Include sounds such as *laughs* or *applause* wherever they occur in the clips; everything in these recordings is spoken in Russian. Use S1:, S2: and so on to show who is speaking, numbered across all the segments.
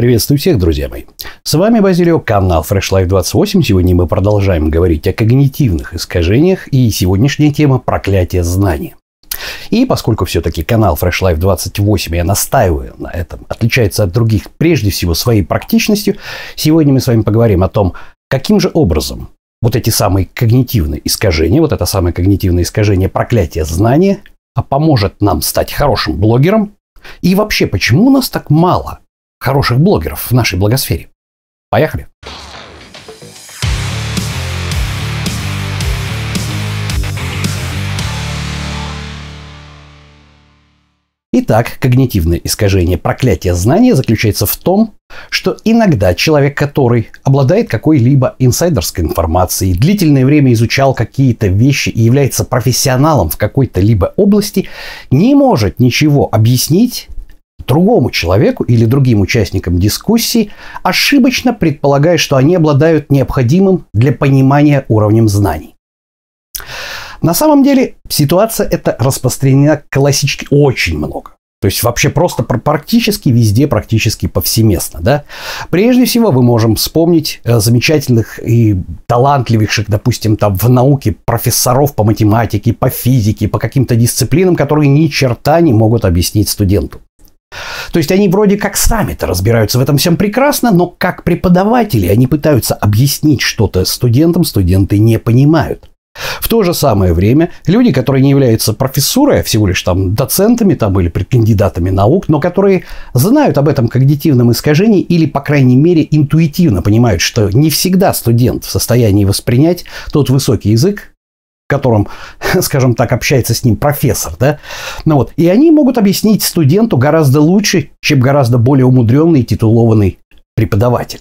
S1: Приветствую всех, друзья мои. С вами Базилио, канал Fresh Life 28. Сегодня мы продолжаем говорить о когнитивных искажениях, и сегодняшняя тема – проклятие знания. И поскольку все-таки канал Fresh Life 28, я настаиваю на этом, отличается от других прежде всего своей практичностью, сегодня мы с вами поговорим о том, каким же образом вот эти самые когнитивные искажения, вот это самое когнитивное искажение проклятия знания поможет нам стать хорошим блогером, и вообще, почему у нас так мало хороших блогеров в нашей благосфере. Поехали! Итак, когнитивное искажение проклятия знания заключается в том, что иногда человек, который обладает какой-либо инсайдерской информацией, длительное время изучал какие-то вещи и является профессионалом в какой-то либо области, не может ничего объяснить другому человеку или другим участникам дискуссии, ошибочно предполагая, что они обладают необходимым для понимания уровнем знаний. На самом деле ситуация эта распространена классически очень много. То есть вообще просто практически везде, практически повсеместно. Да? Прежде всего мы можем вспомнить э, замечательных и талантливейших, допустим, там в науке профессоров по математике, по физике, по каким-то дисциплинам, которые ни черта не могут объяснить студенту. То есть они вроде как сами-то разбираются в этом всем прекрасно, но как преподаватели они пытаются объяснить что-то студентам, студенты не понимают. В то же самое время люди, которые не являются профессурой, а всего лишь там доцентами там, или кандидатами наук, но которые знают об этом когнитивном искажении или, по крайней мере, интуитивно понимают, что не всегда студент в состоянии воспринять тот высокий язык, котором, *laughs* скажем так, общается с ним профессор, да, ну вот, и они могут объяснить студенту гораздо лучше, чем гораздо более умудренный титулованный преподаватель.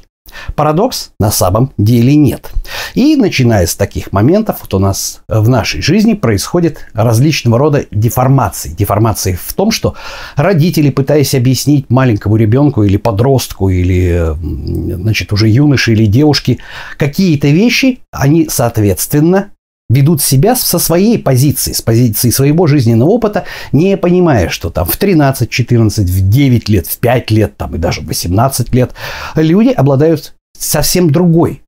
S1: Парадокс на самом деле нет. И начиная с таких моментов, вот у нас в нашей жизни происходит различного рода деформации. Деформации в том, что родители, пытаясь объяснить маленькому ребенку или подростку, или значит, уже юноше или девушке какие-то вещи, они, соответственно, ведут себя со своей позиции, с позиции своего жизненного опыта, не понимая, что там в 13, 14, в 9 лет, в 5 лет, там и даже в 18 лет люди обладают совсем другой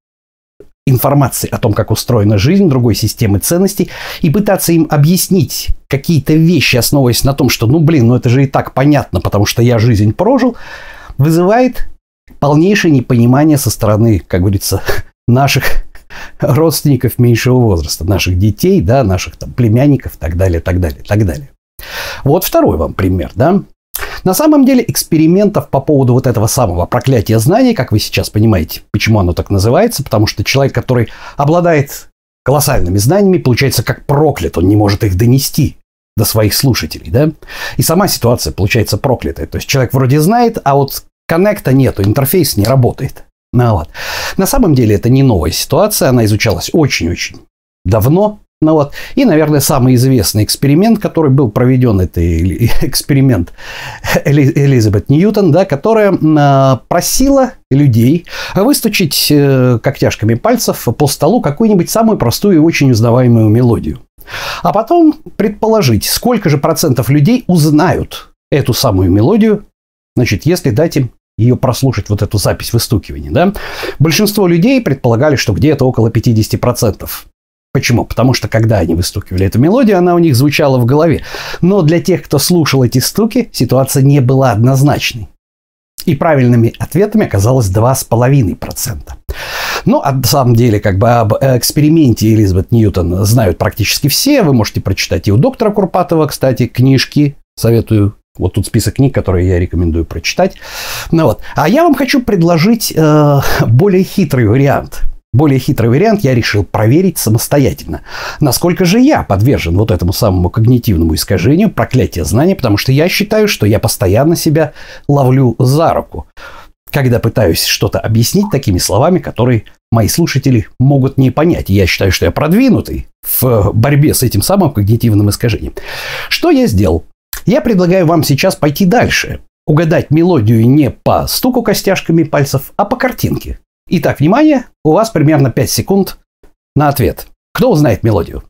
S1: информацией о том, как устроена жизнь, другой системы ценностей, и пытаться им объяснить какие-то вещи, основываясь на том, что, ну блин, ну это же и так понятно, потому что я жизнь прожил, вызывает полнейшее непонимание со стороны, как говорится, *laughs* наших родственников меньшего возраста, наших детей, да, наших там, племянников, так далее, так далее, так далее. Вот второй вам пример, да. На самом деле экспериментов по поводу вот этого самого проклятия знаний, как вы сейчас понимаете, почему оно так называется, потому что человек, который обладает колоссальными знаниями, получается как проклят, он не может их донести до своих слушателей, да? И сама ситуация получается проклятая. То есть человек вроде знает, а вот коннекта нету, интерфейс не работает. Ну, вот. На самом деле это не новая ситуация, она изучалась очень-очень давно. Ну, вот. И, наверное, самый известный эксперимент, который был проведен, это *laughs* эксперимент Элизабет Ньютон, да, которая а, просила людей выстучить э, когтяшками пальцев по столу какую-нибудь самую простую и очень узнаваемую мелодию. А потом предположить, сколько же процентов людей узнают эту самую мелодию, значит, если дать им ее прослушать, вот эту запись выстукивания, да, большинство людей предполагали, что где-то около 50%. Почему? Потому что когда они выстукивали эту мелодию, она у них звучала в голове. Но для тех, кто слушал эти стуки, ситуация не была однозначной. И правильными ответами оказалось 2,5%. Ну, а на самом деле, как бы об эксперименте Элизабет Ньютон знают практически все. Вы можете прочитать и у доктора Курпатова, кстати, книжки. Советую вот тут список книг, которые я рекомендую прочитать. Ну вот. А я вам хочу предложить э, более хитрый вариант. Более хитрый вариант я решил проверить самостоятельно. Насколько же я подвержен вот этому самому когнитивному искажению, проклятия знания, потому что я считаю, что я постоянно себя ловлю за руку, когда пытаюсь что-то объяснить такими словами, которые мои слушатели могут не понять. Я считаю, что я продвинутый в борьбе с этим самым когнитивным искажением. Что я сделал? Я предлагаю вам сейчас пойти дальше. Угадать мелодию не по стуку костяшками пальцев, а по картинке. Итак, внимание, у вас примерно 5 секунд на ответ. Кто узнает мелодию?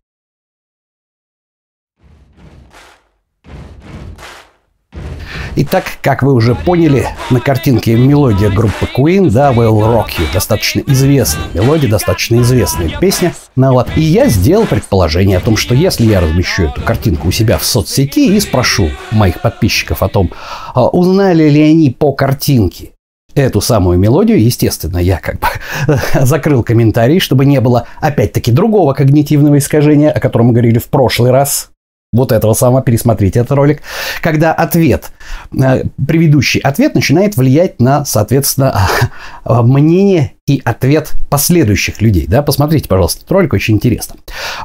S1: Итак, как вы уже поняли, на картинке мелодия группы Queen, да, Will Rock You, достаточно известная мелодия, достаточно известная песня. Ну вот. И я сделал предположение о том, что если я размещу эту картинку у себя в соцсети и спрошу моих подписчиков о том, а узнали ли они по картинке эту самую мелодию, естественно, я как бы *laughs* закрыл комментарий, чтобы не было опять-таки другого когнитивного искажения, о котором мы говорили в прошлый раз, вот этого самого, пересмотрите этот ролик, когда ответ, э, предыдущий ответ начинает влиять на, соответственно, *laughs* мнение и ответ последующих людей. Да? Посмотрите, пожалуйста, этот ролик, очень интересно.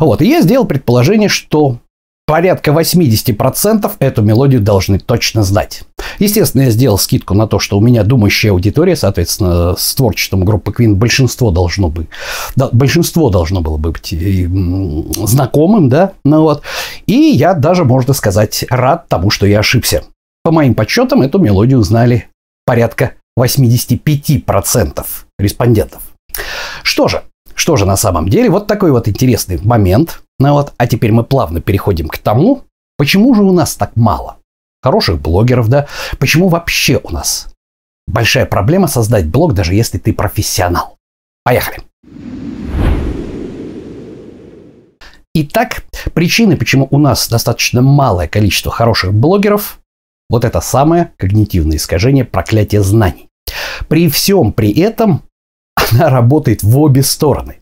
S1: Вот, и я сделал предположение, что порядка 80% эту мелодию должны точно знать. Естественно, я сделал скидку на то, что у меня думающая аудитория, соответственно, с творчеством группы Queen большинство должно быть, да, большинство должно было быть и, знакомым, да, ну вот. И я даже, можно сказать, рад тому, что я ошибся. По моим подсчетам, эту мелодию знали порядка 85% респондентов. Что же, что же на самом деле? Вот такой вот интересный момент. Ну вот, а теперь мы плавно переходим к тому, почему же у нас так мало хороших блогеров, да? Почему вообще у нас большая проблема создать блог, даже если ты профессионал? Поехали! Итак, причины, почему у нас достаточно малое количество хороших блогеров, вот это самое когнитивное искажение проклятие знаний. При всем при этом *laughs* она работает в обе стороны.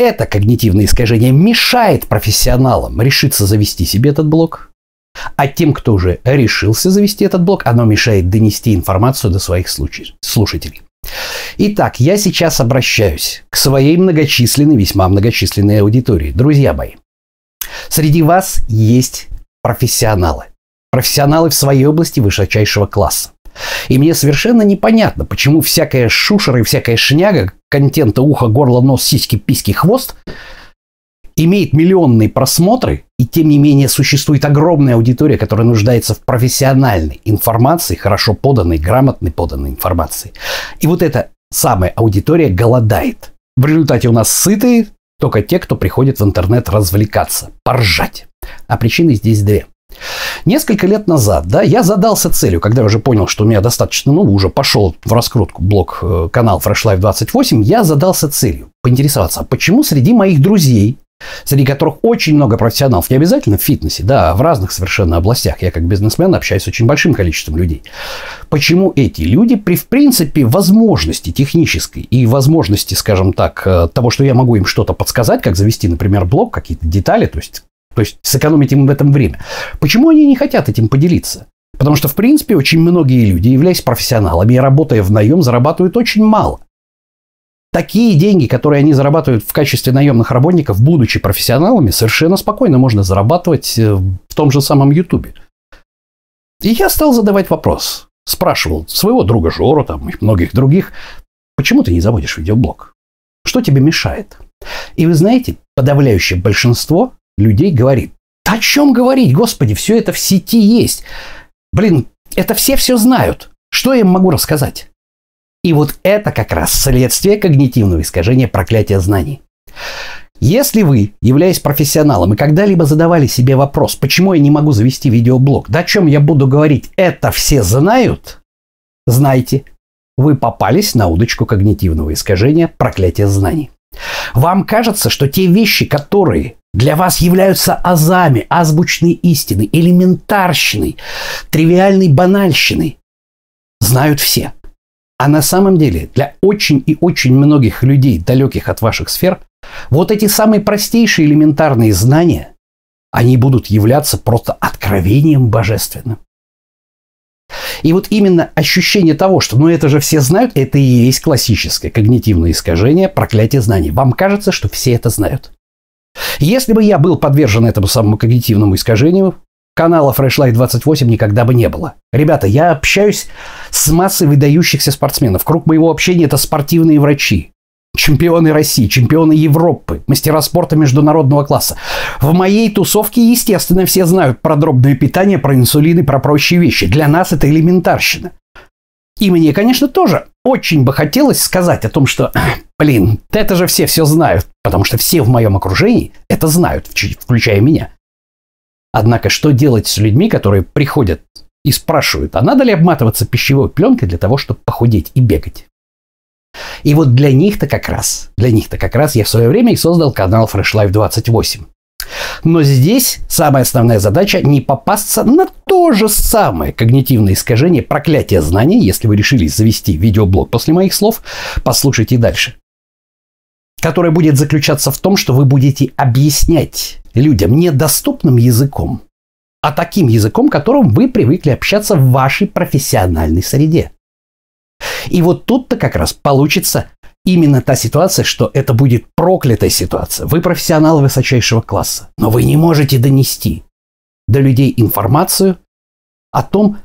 S1: Это когнитивное искажение мешает профессионалам решиться завести себе этот блог, а тем, кто уже решился завести этот блог, оно мешает донести информацию до своих слушателей. Итак, я сейчас обращаюсь к своей многочисленной, весьма многочисленной аудитории. Друзья мои, среди вас есть профессионалы. Профессионалы в своей области высочайшего класса. И мне совершенно непонятно, почему всякая шушера и всякая шняга, контента ухо, горло, нос, сиськи, письки, хвост имеет миллионные просмотры, и тем не менее существует огромная аудитория, которая нуждается в профессиональной информации, хорошо поданной, грамотной поданной информации. И вот эта самая аудитория голодает. В результате у нас сытые только те, кто приходит в интернет развлекаться, поржать. А причины здесь две. Несколько лет назад, да, я задался целью, когда я уже понял, что у меня достаточно, ну, уже пошел в раскрутку блок э, канал Fresh Life 28, я задался целью поинтересоваться, а почему среди моих друзей среди которых очень много профессионалов, не обязательно в фитнесе, да, а в разных совершенно областях. Я как бизнесмен общаюсь с очень большим количеством людей. Почему эти люди при, в принципе, возможности технической и возможности, скажем так, э, того, что я могу им что-то подсказать, как завести, например, блог, какие-то детали, то есть, то есть сэкономить им в этом время, почему они не хотят этим поделиться? Потому что, в принципе, очень многие люди, являясь профессионалами и работая в наем, зарабатывают очень мало. Такие деньги, которые они зарабатывают в качестве наемных работников, будучи профессионалами, совершенно спокойно можно зарабатывать э, в том же самом Ютубе. И я стал задавать вопрос. Спрашивал своего друга Жору там, и многих других, почему ты не заводишь видеоблог? Что тебе мешает? И вы знаете, подавляющее большинство людей говорит, о чем говорить, господи, все это в сети есть. Блин, это все все знают. Что я им могу рассказать? И вот это как раз следствие когнитивного искажения проклятия знаний. Если вы, являясь профессионалом, и когда-либо задавали себе вопрос, почему я не могу завести видеоблог, да о чем я буду говорить, это все знают, знайте, вы попались на удочку когнитивного искажения проклятия знаний. Вам кажется, что те вещи, которые для вас являются азами, азбучной истины, элементарщиной, тривиальной банальщиной, знают все – а на самом деле для очень и очень многих людей, далеких от ваших сфер, вот эти самые простейшие элементарные знания, они будут являться просто откровением божественным. И вот именно ощущение того, что ну это же все знают, это и есть классическое когнитивное искажение, проклятие знаний. Вам кажется, что все это знают. Если бы я был подвержен этому самому когнитивному искажению, канала Freshlight 28 никогда бы не было. Ребята, я общаюсь с массой выдающихся спортсменов. Круг моего общения – это спортивные врачи, чемпионы России, чемпионы Европы, мастера спорта международного класса. В моей тусовке, естественно, все знают про дробное питание, про инсулин и про прочие вещи. Для нас это элементарщина. И мне, конечно, тоже очень бы хотелось сказать о том, что, *clears throat* блин, это же все все знают, потому что все в моем окружении это знают, включая меня. Однако, что делать с людьми, которые приходят и спрашивают, а надо ли обматываться пищевой пленкой для того, чтобы похудеть и бегать. И вот для них-то как раз, для них-то как раз я в свое время и создал канал Fresh Life 28. Но здесь самая основная задача не попасться на то же самое когнитивное искажение проклятие знаний, если вы решились завести видеоблог после моих слов, послушайте дальше. Которое будет заключаться в том, что вы будете объяснять людям недоступным языком, а таким языком, которым вы привыкли общаться в вашей профессиональной среде. И вот тут-то как раз получится именно та ситуация, что это будет проклятая ситуация. Вы профессионал высочайшего класса, но вы не можете донести до людей информацию о том,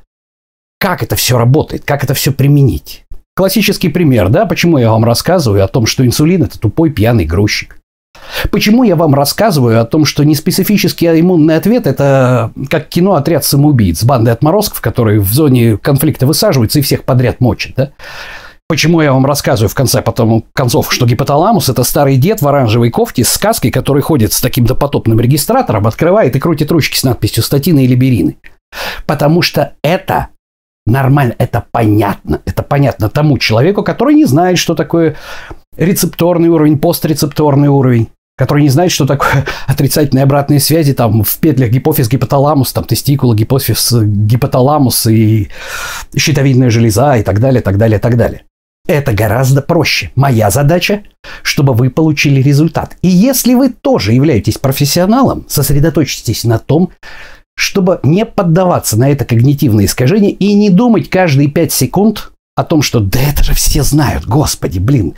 S1: как это все работает, как это все применить. Классический пример, да, почему я вам рассказываю о том, что инсулин – это тупой пьяный грузчик. Почему я вам рассказываю о том, что неспецифический иммунный ответ – это как кино «Отряд самоубийц» банды отморозков, которые в зоне конфликта высаживаются и всех подряд мочат, да? Почему я вам рассказываю в конце потом концов, что гипоталамус – это старый дед в оранжевой кофте с сказкой, который ходит с таким допотопным регистратором, открывает и крутит ручки с надписью «Статины» или «Берины». Потому что это нормально, это понятно. Это понятно тому человеку, который не знает, что такое рецепторный уровень, пострецепторный уровень, который не знает, что такое *laughs* отрицательные обратные связи там в петлях гипофиз, гипоталамус, там тестикула, гипофиз, гипоталамус и щитовидная железа и так далее, так далее, так далее. Это гораздо проще. Моя задача, чтобы вы получили результат. И если вы тоже являетесь профессионалом, сосредоточьтесь на том, чтобы не поддаваться на это когнитивное искажение и не думать каждые 5 секунд о том, что да это же все знают, господи, блин.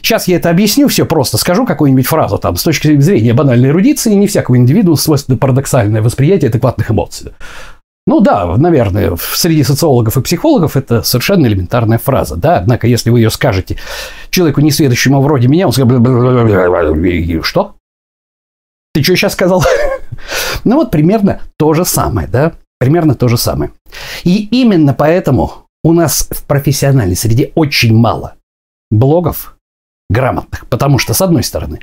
S1: Сейчас я это объясню все просто, скажу какую-нибудь фразу там с точки зрения банальной эрудиции, не всякого индивидуума свойственно парадоксальное восприятие адекватных эмоций. Ну да, наверное, среди социологов и психологов это совершенно элементарная фраза, да, однако если вы ее скажете человеку несведущему вроде меня, он скажет, что? Ты что сейчас сказал? ну вот примерно то же самое, да, примерно то же самое. И именно поэтому у нас в профессиональной среде очень мало блогов, грамотных. Потому что, с одной стороны,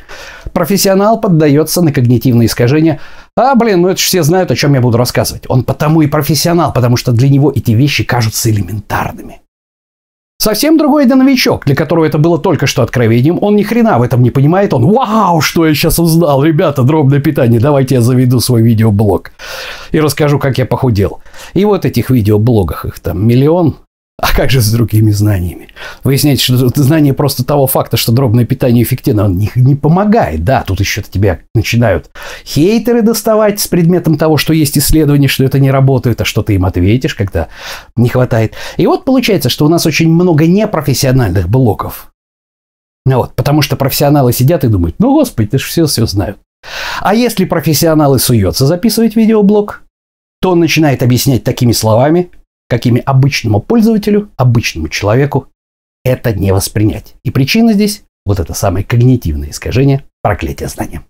S1: профессионал поддается на когнитивные искажения. А, блин, ну это же все знают, о чем я буду рассказывать. Он потому и профессионал, потому что для него эти вещи кажутся элементарными. Совсем другой да новичок, для которого это было только что откровением. Он ни хрена в этом не понимает. Он, вау, что я сейчас узнал. Ребята, дробное питание, давайте я заведу свой видеоблог. И расскажу, как я похудел. И вот этих видеоблогах, их там миллион, а как же с другими знаниями? Выясняется, что знание просто того факта, что дробное питание эффективно, он не, не помогает. Да, тут еще тебя начинают хейтеры доставать с предметом того, что есть исследования, что это не работает, а что ты им ответишь, когда не хватает. И вот получается, что у нас очень много непрофессиональных блоков. Ну вот, потому что профессионалы сидят и думают, ну, господи, ты же все все знают. А если профессионалы суется записывать видеоблог, то он начинает объяснять такими словами, какими обычному пользователю, обычному человеку это не воспринять. И причина здесь вот это самое когнитивное искажение проклятие знания.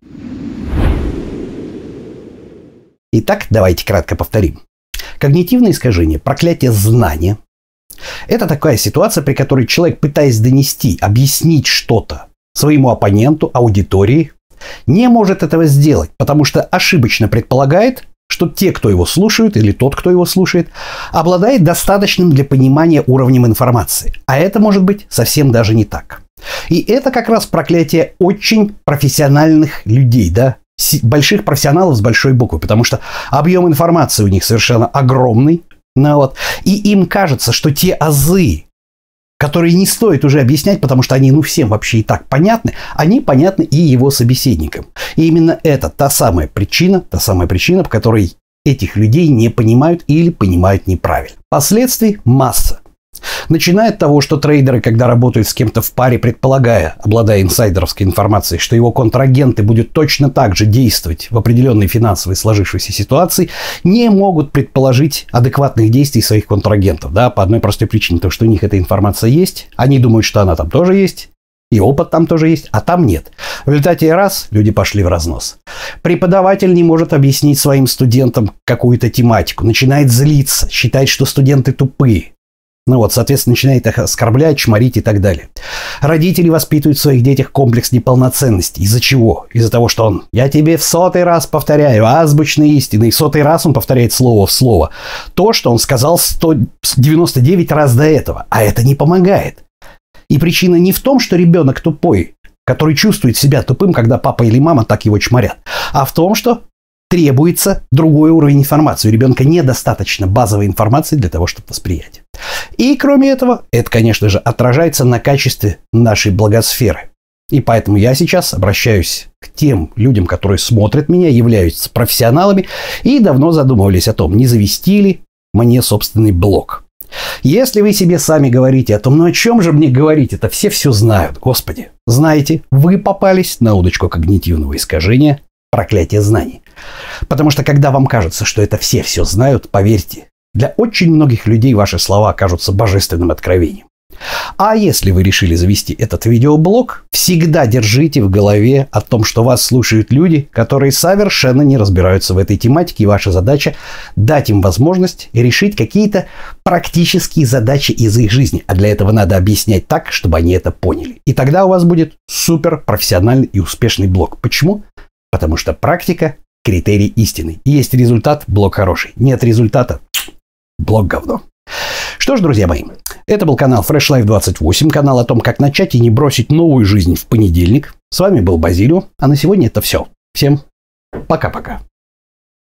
S1: Итак, давайте кратко повторим. Когнитивное искажение, проклятие знания – это такая ситуация, при которой человек, пытаясь донести, объяснить что-то своему оппоненту, аудитории, не может этого сделать, потому что ошибочно предполагает, что те, кто его слушают, или тот, кто его слушает, обладает достаточным для понимания уровнем информации. А это может быть совсем даже не так. И это как раз проклятие очень профессиональных людей, да, больших профессионалов с большой буквы, потому что объем информации у них совершенно огромный, ну вот, и им кажется, что те азы, которые не стоит уже объяснять, потому что они ну всем вообще и так понятны, они понятны и его собеседникам. И именно это та самая причина, та самая причина, по которой этих людей не понимают или понимают неправильно. Последствий масса. Начиная от того, что трейдеры, когда работают с кем-то в паре, предполагая, обладая инсайдеровской информацией, что его контрагенты будут точно так же действовать в определенной финансовой сложившейся ситуации, не могут предположить адекватных действий своих контрагентов, да, по одной простой причине, то, что у них эта информация есть, они думают, что она там тоже есть, и опыт там тоже есть, а там нет. В результате раз люди пошли в разнос. Преподаватель не может объяснить своим студентам какую-то тематику, начинает злиться, считает, что студенты тупые. Ну вот, соответственно, начинает их оскорблять, чморить и так далее. Родители воспитывают в своих детях комплекс неполноценности. Из-за чего? Из-за того, что он, я тебе в сотый раз повторяю, азбучные истины, и в сотый раз он повторяет слово в слово. То, что он сказал 199 раз до этого. А это не помогает. И причина не в том, что ребенок тупой, который чувствует себя тупым, когда папа или мама так его чморят, а в том, что требуется другой уровень информации. У ребенка недостаточно базовой информации для того, чтобы восприять. И кроме этого, это, конечно же, отражается на качестве нашей благосферы. И поэтому я сейчас обращаюсь к тем людям, которые смотрят меня, являются профессионалами и давно задумывались о том, не завести ли мне собственный блог. Если вы себе сами говорите о том, ну о чем же мне говорить, это все все знают, господи. Знаете, вы попались на удочку когнитивного искажения проклятие знаний. Потому что когда вам кажется, что это все все знают, поверьте, для очень многих людей ваши слова окажутся божественным откровением. А если вы решили завести этот видеоблог, всегда держите в голове о том, что вас слушают люди, которые совершенно не разбираются в этой тематике, и ваша задача дать им возможность решить какие-то практические задачи из их жизни. А для этого надо объяснять так, чтобы они это поняли. И тогда у вас будет супер профессиональный и успешный блог. Почему? Потому что практика – критерий истины. Есть результат – блог хороший. Нет результата Блог говно. Что ж, друзья мои, это был канал Fresh Life 28, канал о том, как начать и не бросить новую жизнь в понедельник. С вами был Базилио, а на сегодня это все. Всем пока-пока.